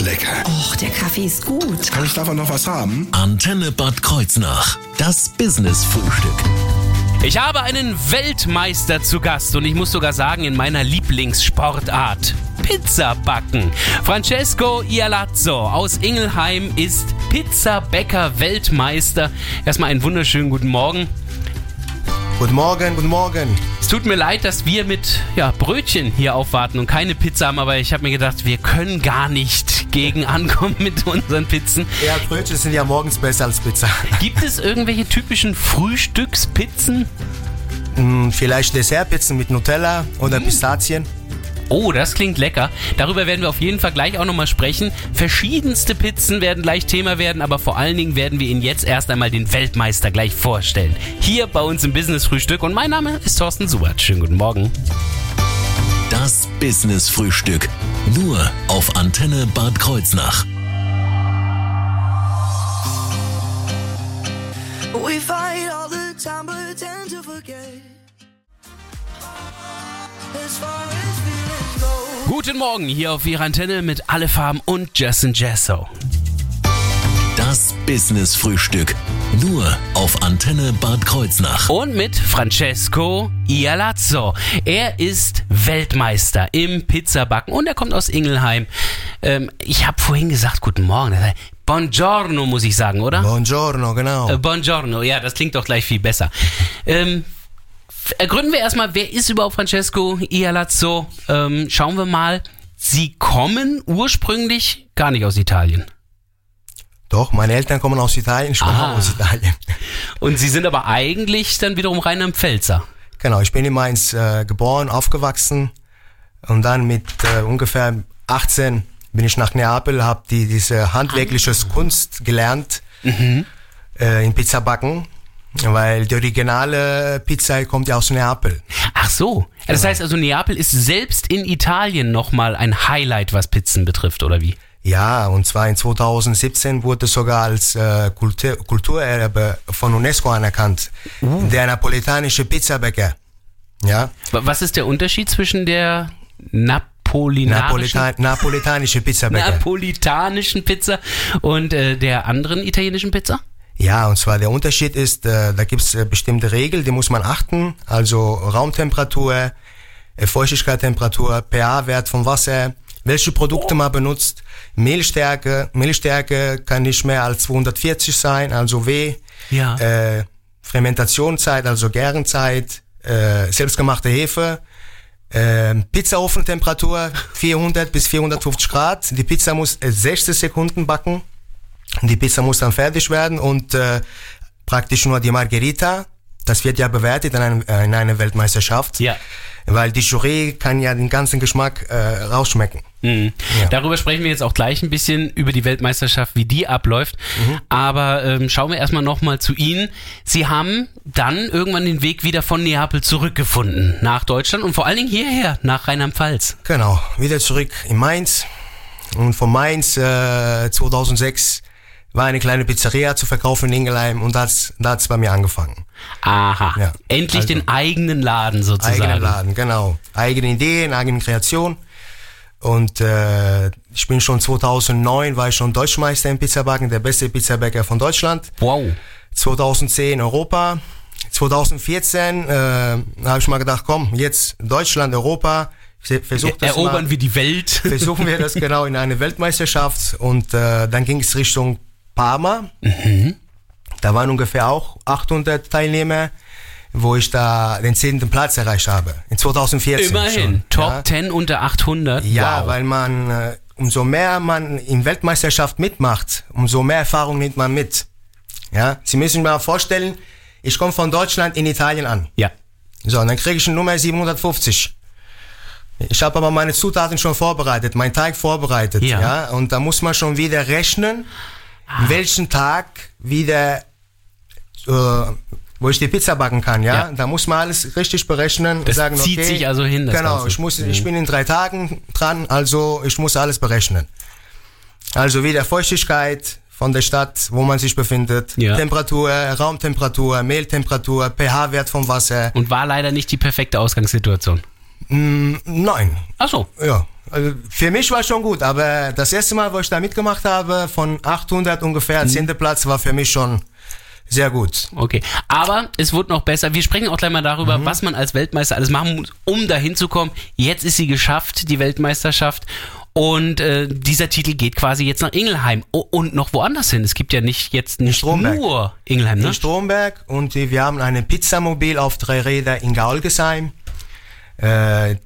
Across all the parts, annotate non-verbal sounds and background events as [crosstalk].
ist lecker. Och, der Kaffee ist gut. Kann ich davon noch was haben? Antenne Bad Kreuznach. Das Business-Frühstück. Ich habe einen Weltmeister zu Gast und ich muss sogar sagen, in meiner Lieblingssportart. Pizza backen. Francesco Ialazzo aus Ingelheim ist Pizzabäcker Weltmeister. Erstmal einen wunderschönen guten Morgen. Guten Morgen, guten Morgen. Es tut mir leid, dass wir mit ja, Brötchen hier aufwarten und keine Pizza haben, aber ich habe mir gedacht, wir können gar nicht gegen ankommen mit unseren Pizzen. Ja, Brötchen sind ja morgens besser als Pizza. Gibt es irgendwelche typischen Frühstückspizzen? Hm, Vielleicht Dessertpizzen mit Nutella oder Pistazien. Oh, das klingt lecker. Darüber werden wir auf jeden Fall gleich auch nochmal sprechen. Verschiedenste Pizzen werden gleich Thema werden, aber vor allen Dingen werden wir Ihnen jetzt erst einmal den Weltmeister gleich vorstellen. Hier bei uns im Business Frühstück und mein Name ist Thorsten Subert. Schönen guten Morgen. Das Business-Frühstück. Nur auf Antenne Bad Kreuznach. We fight all the time, but tend to forget. As far. Guten Morgen hier auf Ihrer Antenne mit Alle Farben und Justin Jesso. Das Business-Frühstück. Nur auf Antenne Bad Kreuznach. Und mit Francesco Ialazzo. Er ist Weltmeister im Pizzabacken und er kommt aus Ingelheim. Ähm, ich habe vorhin gesagt, guten Morgen. Buongiorno muss ich sagen, oder? Buongiorno, genau. Äh, Buongiorno, ja, das klingt doch gleich viel besser. Ähm, ergründen wir erstmal, wer ist überhaupt Francesco Ialazzo? Ähm, schauen wir mal. Sie kommen ursprünglich gar nicht aus Italien. Doch, meine Eltern kommen aus Italien, ich komme Ah. auch aus Italien. [laughs] Und Sie sind aber eigentlich dann wiederum Rheinland-Pfälzer. Genau, ich bin in Mainz äh, geboren, aufgewachsen und dann mit äh, ungefähr 18 bin ich nach Neapel, habe die, diese handwerkliche Kunst gelernt äh, in Pizzabacken, weil die originale Pizza kommt ja aus Neapel. Ach so. Das heißt also, Neapel ist selbst in Italien nochmal ein Highlight, was Pizzen betrifft, oder wie? Ja, und zwar in 2017 wurde es sogar als äh, Kultur Kulturerbe von UNESCO anerkannt. Der napolitanische Pizzabäcker. Ja, Wa- Was ist der Unterschied zwischen der napolinarischen, Napolitan napolitanische Pizzabäcker. napolitanischen Pizza und äh, der anderen italienischen Pizza? Ja, und zwar der Unterschied ist, äh, da gibt's äh, bestimmte Regeln, die muss man achten. Also Raumtemperatur, äh, Feuchtigkeitstemperatur, pH-Wert vom Wasser, welche Produkte man benutzt, Mehlstärke. Mehlstärke kann nicht mehr als 240 sein, also W. Ja. äh, Fermentationszeit, also Gärenzeit, äh, selbstgemachte Hefe, äh, Pizzaofentemperatur 400 bis 450 Grad. Die Pizza muss äh, 60 Sekunden backen. Die Pizza muss dann fertig werden und äh, praktisch nur die Margherita. Das wird ja bewertet in, einem, äh, in einer Weltmeisterschaft. Ja. Weil die Jury kann ja den ganzen Geschmack äh, rausschmecken. Mhm. Ja. Darüber sprechen wir jetzt auch gleich ein bisschen über die Weltmeisterschaft, wie die abläuft. Mhm. Aber ähm, schauen wir erstmal nochmal zu Ihnen. Sie haben dann irgendwann den Weg wieder von Neapel zurückgefunden nach Deutschland und vor allen Dingen hierher, nach Rheinland-Pfalz. Genau, wieder zurück in Mainz. Und von Mainz äh, 2006 war eine kleine Pizzeria zu verkaufen in Ingelheim und da hat's da hat's bei mir angefangen. Aha. Ja. Endlich Also- den eigenen Laden sozusagen. Eigener Laden, genau. Eigene Ideen, eigene Kreation. Und äh, ich bin schon 2009, war ich schon Deutschmeister im Pizzabacken, der beste Pizzabäcker von Deutschland. Wow. 2010 Europa. 2014 äh, habe ich mal gedacht, komm, jetzt Deutschland, Europa, ich versuch das Erobern mal. wir die Welt. versuchen wir das [laughs] genau in eine Weltmeisterschaft und äh, dann ging es Richtung Parma. Da waren ungefähr auch 800 Teilnehmer, wo ich da den zehnten Platz erreicht habe. In 2014 Immerhin. schon. Top ja. 10 unter 800. Ja, wow. weil man, äh, umso mehr man in Weltmeisterschaft mitmacht, umso mehr Erfahrung nimmt man mit. Ja, Sie müssen sich mal vorstellen, ich komme von Deutschland in Italien an. Ja. So, und dann kriege ich eine Nummer 750. Ich habe aber meine Zutaten schon vorbereitet, meinen Teig vorbereitet. Ja. Ja. Und da muss man schon wieder rechnen, welchen Tag wieder, äh, wo ich die Pizza backen kann. Ja, Ja. da muss man alles richtig berechnen. Das sagen, zieht okay, sich also hin, Genau, Ganze. ich muss, ich bin in drei Tagen dran, also ich muss alles berechnen. Also wieder Feuchtigkeit von der Stadt, wo man sich befindet, Ja. Temperatur, Raumtemperatur, Mehltemperatur, pH-Wert vom Wasser. Und war leider nicht die perfekte Ausgangssituation. Nein, Ach so. ja, für mich war schon gut, aber das erste Mal, wo ich da mitgemacht habe, von 800 ungefähr, zehnter Platz war für mich schon sehr gut. Okay, aber es wurde noch besser. Wir sprechen auch gleich mal darüber, was man als Weltmeister alles machen muss, um dahin zu kommen. Jetzt ist sie geschafft, die Weltmeisterschaft. Und äh, dieser Titel geht quasi jetzt nach Ingelheim oh, und noch woanders hin. Es gibt ja nicht jetzt nicht Stromberg. nur Ingelheim, ne? In Stromberg und äh, wir haben ein Pizzamobil auf drei Räder in Gaulgesheim. Äh,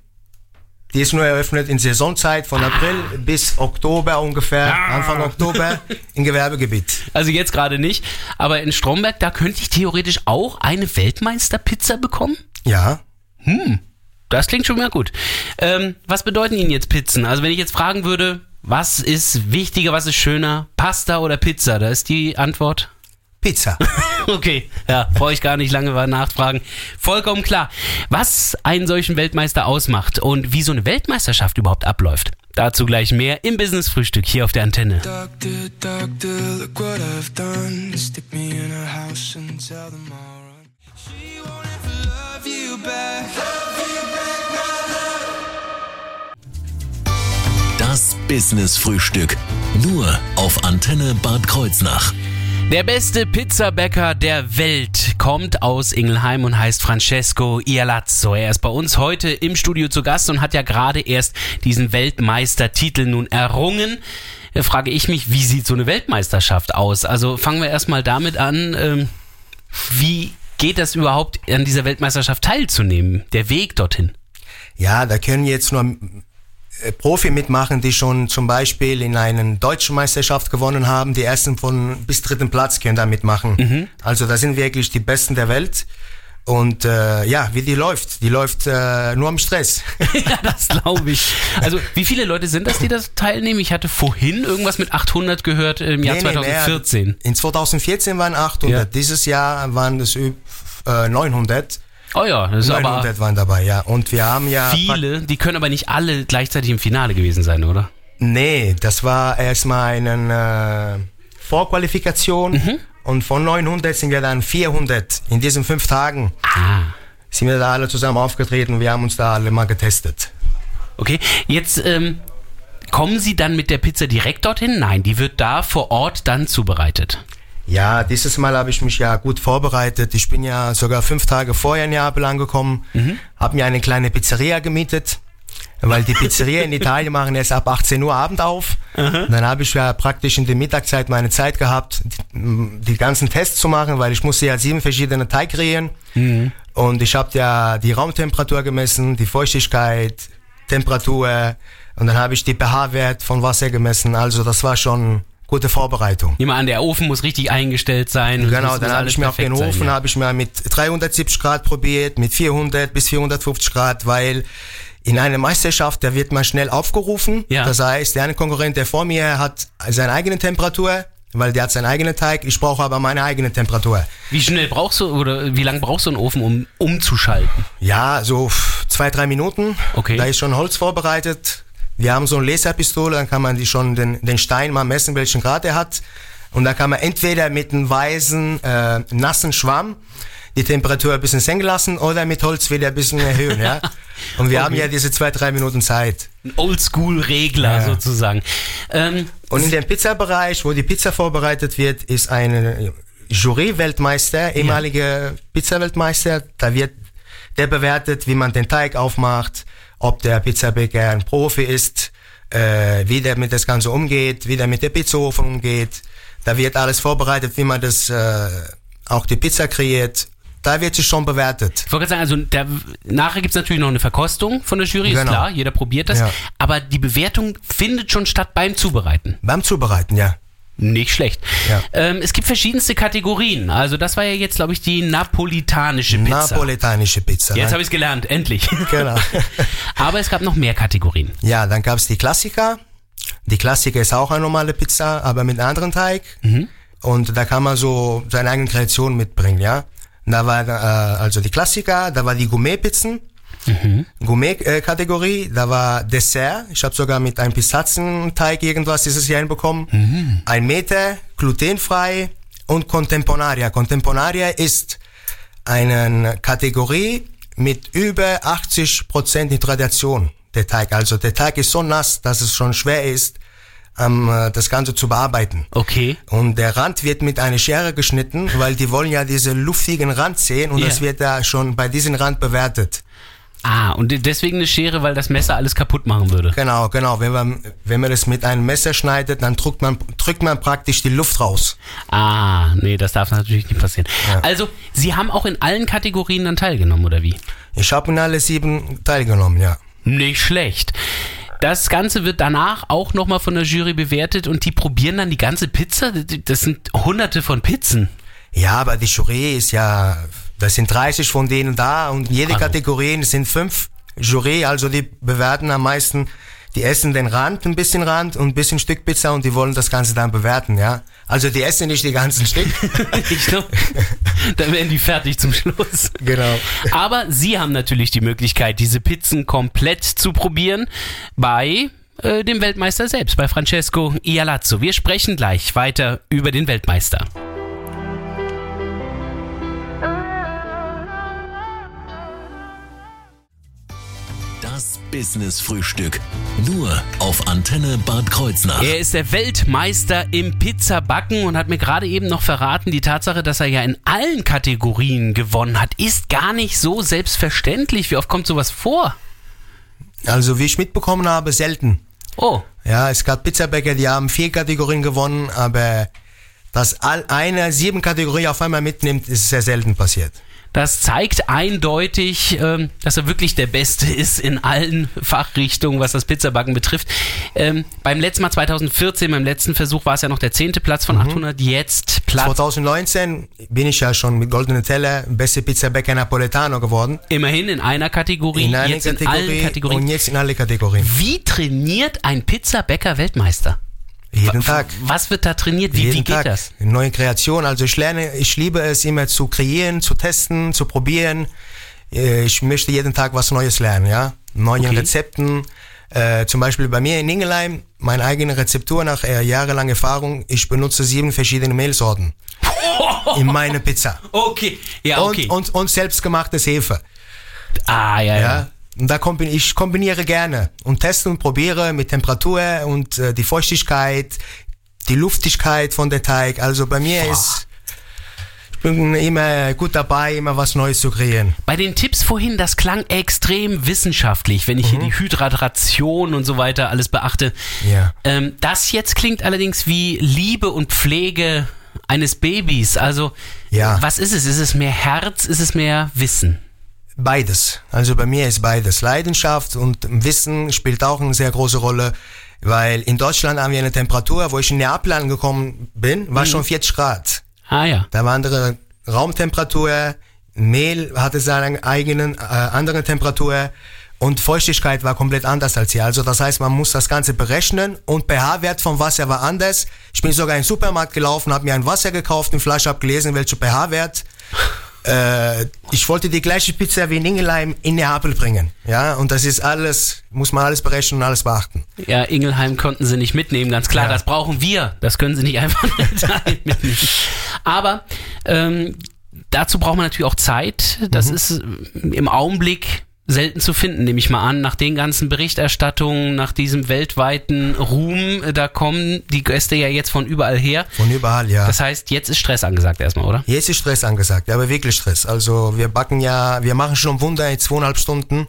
die ist nur eröffnet in Saisonzeit von April bis Oktober ungefähr, Anfang Oktober [laughs] im Gewerbegebiet. Also jetzt gerade nicht, aber in Stromberg, da könnte ich theoretisch auch eine Weltmeisterpizza bekommen. Ja, Das klingt schon mal gut. Ähm, was bedeuten Ihnen jetzt Pizzen? Also wenn ich jetzt fragen würde, was ist wichtiger, was ist schöner, Pasta oder Pizza? Da ist die Antwort. Pizza. [laughs] Okay, ja, brauche ich gar nicht lange nachfragen. Vollkommen klar. Was einen solchen Weltmeister ausmacht und wie so eine Weltmeisterschaft überhaupt abläuft. Dazu gleich mehr im Business Frühstück hier auf der Antenne. Das Business Frühstück. Nur auf Antenne Bad Kreuznach. Der beste Pizzabäcker der Welt kommt aus Ingelheim und heißt Francesco Ialazzo. Er ist bei uns heute im Studio zu Gast und hat ja gerade erst diesen Weltmeistertitel nun errungen. Da frage ich mich, wie sieht so eine Weltmeisterschaft aus? Also fangen wir erstmal damit an, ähm, wie geht das überhaupt, an dieser Weltmeisterschaft teilzunehmen? Der Weg dorthin. Ja, da können jetzt nur Profi mitmachen, die schon zum Beispiel in einer deutschen Meisterschaft gewonnen haben. Die ersten von bis dritten Platz können da mitmachen. Also da sind wirklich die Besten der Welt. Und äh, ja, wie die läuft, die läuft äh, nur am Stress. [laughs] ja, das glaube ich. Also wie viele Leute sind das, die das teilnehmen? Ich hatte vorhin irgendwas mit 800 gehört im Jahr Nee, nee, 2014. mehr. In 2014 waren 800, Ja. dieses Jahr waren es äh, 900. Oh ja, das ist aber 900 waren dabei, ja. Und wir haben ja... viele, die können aber nicht alle gleichzeitig im Finale gewesen sein, oder? Nee, das war erstmal eine äh, Vorqualifikation Mhm. und von 900 sind wir dann 400 in diesen fünf Tagen. Ah. Sind wir da alle zusammen aufgetreten, wir haben uns da alle mal getestet. Okay, jetzt ähm, kommen Sie dann mit der Pizza direkt dorthin? Nein, die wird da vor Ort dann zubereitet. Ja, dieses Mal habe ich mich ja gut vorbereitet. Ich bin ja sogar fünf Tage vorher in Neapel angekommen, Mhm. habe mir eine kleine Pizzeria gemietet, weil die Pizzeria in [laughs] Italien machen erst ab 18 Uhr Abend auf. Und dann habe ich ja praktisch in der Mittagszeit meine Zeit gehabt, die, die ganzen Tests zu machen, weil ich musste ja sieben verschiedene Teig kreieren. Und ich habe ja die Raumtemperatur gemessen, die Feuchtigkeit, Temperatur und dann habe ich die pH-Wert von Wasser gemessen. Also das war schon gute Vorbereitung. Wir an, der Ofen muss richtig eingestellt sein. Genau, dann habe ich mir auf den perfekt sein, Ofen ja. habe ich mir mit 370 Grad probiert, mit 400 bis 450 Grad, weil in einer Meisterschaft, da wird man schnell aufgerufen. Ja. Das heißt, der eine Konkurrent, der vor mir hat seine eigene Temperatur, weil der hat seinen eigenen Teig. Ich brauche aber meine eigene Temperatur. Wie schnell brauchst du oder wie lange brauchst du einen Ofen, um umzuschalten? Ja, so zwei, drei Minuten. Okay. Da ist schon Holz vorbereitet. Wir haben so eine Laserpistole, dann kann man die schon den, den Stein mal messen, welchen Grad er hat. Und da kann man entweder mit einem weißen, äh, nassen Schwamm die Temperatur ein bisschen senken lassen oder mit Holz wieder ein bisschen erhöhen, ja. [laughs] Und wir haben ja diese zwei, drei Minuten Zeit. Ein Oldschool-Regler Ja. sozusagen. Ähm, Und in dem Pizzabereich, wo die Pizza vorbereitet wird, ist ein Jury-Weltmeister, ehemaliger Pizza-Weltmeister. Da wird der bewertet, wie man den Teig aufmacht, ob der Pizzabäcker ein Profi ist, äh, wie der mit das Ganze umgeht, wie der mit der Pizzaofen umgeht. Da wird alles vorbereitet, wie man das äh, auch die Pizza kreiert. Da wird sich schon bewertet. Ich wollte sagen, also der, nachher gibt es natürlich noch eine Verkostung von der Jury, ist Genau. klar, jeder probiert das. Ja. Aber die Bewertung findet schon statt beim Zubereiten. Beim Zubereiten, ja. Nicht schlecht. Ja. Ähm, es gibt verschiedenste Kategorien. Also das war ja jetzt, glaube ich, die napolitanische Pizza. Napoletanische Pizza. jetzt habe ich es gelernt, endlich. [laughs] Genau. [laughs] Aber es gab noch mehr Kategorien. Ja, dann gab's die Klassiker. Die Klassiker ist auch eine normale Pizza, aber mit einem anderen Teig. Und da kann man so seine eigene Kreation mitbringen, ja. Da war äh, also die Klassiker, da war die Gourmet-Pizzen. Gourmet-Kategorie, da war Dessert. Ich habe sogar mit einem Pistazienteig irgendwas dieses Jahr hinbekommen. Ein Meter, glutenfrei und Contemporaria. Contemporaria ist eine Kategorie mit über 80% in Tradition. der Teig. Also der Teig ist so nass, dass es schon schwer ist, ähm, äh, das Ganze zu bearbeiten. Okay. Und der Rand wird mit einer Schere geschnitten, weil die wollen ja diese luftigen Rand sehen und Ja. das wird da schon bei diesem Rand bewertet. Ah, und deswegen eine Schere, weil das Messer alles kaputt machen würde. Genau, genau. Wenn man, wenn man das mit einem Messer schneidet, dann drückt man, drückt man praktisch die Luft raus. Ah, nee, das darf natürlich nicht passieren. Also, Sie haben auch in allen Kategorien dann teilgenommen, oder wie? Ich habe in alle sieben teilgenommen, ja. Nicht schlecht. Das Ganze wird danach auch nochmal von der Jury bewertet und die probieren dann die ganze Pizza. Das sind hunderte von Pizzen. Ja, aber die Jury ist ja, das sind 30 von denen da und jede Also. Kategorie sind fünf Jury, also die bewerten am meisten, die essen den Rand, ein bisschen Rand und ein bisschen Stück Pizza und die wollen das Ganze dann bewerten, ja. Also die essen nicht die ganzen Stück. [laughs] Ich glaube, dann werden die fertig zum Schluss. genau. Aber Sie haben natürlich die Möglichkeit, diese Pizzen komplett zu probieren bei äh, dem Weltmeister selbst, bei Francesco Ialazzo. Wir sprechen gleich weiter über den Weltmeister. Business Frühstück. Nur auf Antenne Bad Kreuznach. Er ist der Weltmeister im Pizzabacken und hat mir gerade eben noch verraten, die Tatsache, dass er ja in allen Kategorien gewonnen hat, ist gar nicht so selbstverständlich. Wie oft kommt sowas vor? Also wie ich mitbekommen habe, selten. Oh, Ja, es gab Pizzabäcker, die haben vier Kategorien gewonnen, aber dass all eine sieben Kategorien auf einmal mitnimmt, ist sehr selten passiert. Das zeigt eindeutig, ähm, dass er wirklich der Beste ist in allen [laughs] Fachrichtungen, was das Pizzabacken betrifft. Ähm, beim letzten Mal 2014, beim letzten Versuch war es ja noch der zehnte Platz von 800, jetzt Platz 2019 bin ich ja schon mit Goldene Teller beste Pizzabäcker Napoletano geworden. immerhin in einer Kategorie, In einer jetzt in allen Kategorie Kategorien. und jetzt in alle Kategorien. Wie trainiert ein Pizzabäcker Weltmeister? Jeden Tag. Was wird da trainiert? Wie, Jeden wie geht Tag. das? Neue Kreation. Also ich lerne, ich liebe es immer zu kreieren, zu testen, zu probieren. Äh, Ich möchte jeden Tag was Neues lernen, ja. Neue Okay. Rezepten. Äh, zum Beispiel bei mir in Ingelheim, meine eigene Rezeptur nach äh, jahrelanger Erfahrung. Ich benutze sieben verschiedene Mehlsorten [laughs] in meine Pizza. Okay, ja, okay. Und, und, und selbstgemachtes Hefe. ah, ja, ja. Ja. Und da kombin ich kombiniere gerne und teste und probiere mit Temperatur und äh, die Feuchtigkeit, die Luftigkeit von der Teig. Also bei mir ist, ich bin immer gut dabei, immer was Neues zu kreieren. Bei den Tipps vorhin, das klang extrem wissenschaftlich, wenn ich hier Mhm. die Hydration und so weiter alles beachte. Ja. Ähm, das jetzt klingt allerdings wie Liebe und Pflege eines Babys. Also, Ja. was ist es? Ist es mehr Herz? Ist es mehr Wissen? Beides. Also bei mir ist beides. Leidenschaft und Wissen spielt auch eine sehr große Rolle, weil in Deutschland haben wir eine Temperatur, wo ich in Neapel angekommen bin, war schon 40 Grad. Ah ja. Da war andere Raumtemperatur, Mehl hatte seine eigenen äh, andere Temperatur und Feuchtigkeit war komplett anders als hier. Also das heißt, man muss das Ganze berechnen und pH-Wert vom Wasser war anders. Ich bin sogar in den Supermarkt gelaufen, habe mir ein Wasser gekauft, eine Flasche abgelesen, welcher pH-Wert. Äh, ich wollte die gleiche Pizza wie in Ingelheim in Neapel bringen. Ja, und das ist alles, muss man alles berechnen und alles beachten. Ja, Ingelheim konnten sie nicht mitnehmen, ganz klar. Ja. Das brauchen wir. Das können sie nicht einfach [laughs] mitnehmen. Aber ähm, dazu braucht man natürlich auch Zeit. Das Mhm. ist im Augenblick selten zu finden, nehme ich mal an. Nach den ganzen Berichterstattungen, nach diesem weltweiten Ruhm, äh, da kommen die Gäste ja jetzt von überall her. Von überall, ja. Das heißt, jetzt ist Stress angesagt erstmal, oder? Jetzt ist Stress angesagt, aber wirklich Stress. Also wir backen ja, wir machen schon Wunder in zweieinhalb Stunden.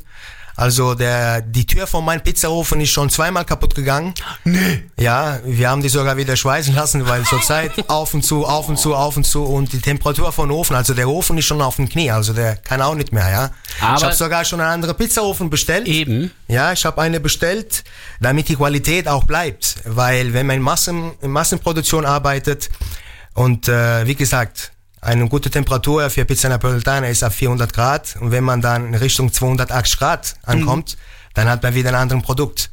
Also der, die Tür von meinem Pizzaofen ist schon zweimal kaputt gegangen. Nee. Ja, wir haben die sogar wieder schweißen lassen, weil zurzeit [laughs] auf und zu, auf und zu, auf und zu und die Temperatur von Ofen, also der Ofen ist schon auf dem Knie, also der kann auch nicht mehr, ja. Aber- ich habe sogar schon einen anderen Pizzaofen bestellt. Eben. Ja, ich habe eine bestellt, damit die Qualität auch bleibt. Weil wenn man in, Massen, in Massenproduktion arbeitet und äh, wie gesagt, eine gute Temperatur für Pizza Napoletana ist auf 400 Grad und wenn man dann in Richtung 280 Grad ankommt, dann hat man wieder ein anderes Produkt.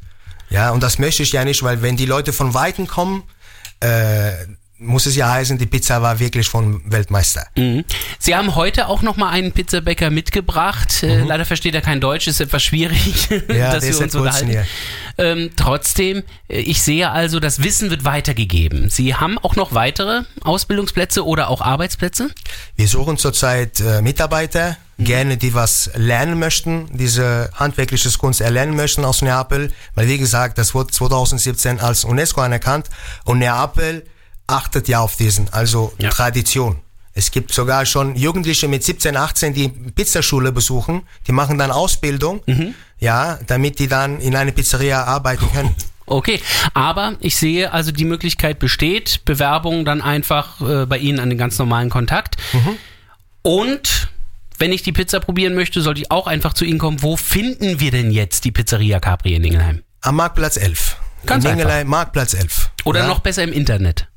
Ja, und das möchte ich ja nicht, weil wenn die Leute von Weitem kommen, äh, muss es ja heißen, die Pizza war wirklich vom Weltmeister. Mhm. Sie haben heute auch noch mal einen Pizzabäcker mitgebracht. Äh, Leider versteht er kein Deutsch, ist etwas schwierig, Mhm. [laughs] Ja, dass wir uns unterhalten. Ähm, trotzdem, äh, ich sehe also, das Wissen wird weitergegeben. Sie haben auch noch weitere Ausbildungsplätze oder auch Arbeitsplätze? Wir suchen zurzeit äh, Mitarbeiter, gerne die was lernen möchten, diese handwerkliches Kunst erlernen möchten aus Neapel, weil wie gesagt, das wurde 2017 als UNESCO anerkannt und Neapel achtet ja auf diesen, also Ja. Tradition. Es gibt sogar schon Jugendliche mit 17, 18, die Pizzaschule besuchen, die machen dann Ausbildung, ja, damit die dann in eine Pizzeria arbeiten können. [laughs] Okay, aber ich sehe also die Möglichkeit besteht, Bewerbung dann einfach äh, bei Ihnen an den ganz normalen Kontakt. Und wenn ich die Pizza probieren möchte, sollte ich auch einfach zu Ihnen kommen. Wo finden wir denn jetzt die Pizzeria Capri in Ingelheim? Am Marktplatz 11. Ganz in einfach. Ingelheim, Marktplatz 11. Oder ja? noch besser im Internet?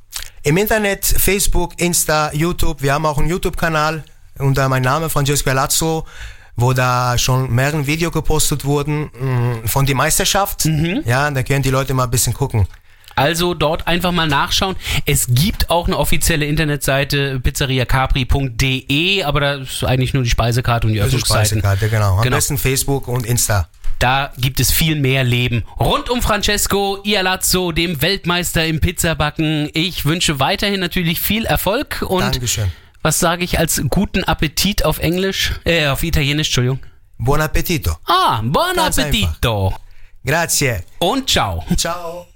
Im Internet, Facebook, Insta, YouTube. Wir haben auch einen YouTube-Kanal unter meinem Namen Francesco Lazzo, wo da schon mehrere Videos gepostet wurden mh, von der Meisterschaft. Ja, da können die Leute mal ein bisschen gucken. Also dort einfach mal nachschauen. Es gibt auch eine offizielle Internetseite pizzeriacapri.de, aber da ist eigentlich nur die Speisekarte und die Öffnungszeiten. Speisekarte, genau. Am Genau. besten Facebook und Insta. Da gibt es viel mehr Leben. Rund um Francesco Ialazzo, dem Weltmeister im Pizzabacken. Ich wünsche weiterhin natürlich viel Erfolg und Dankeschön. was sage ich als guten Appetit auf Englisch? Äh, auf Italienisch, Entschuldigung. Buon appetito. Ah, buon Ganz appetito. Grazie. Und ciao. Ciao.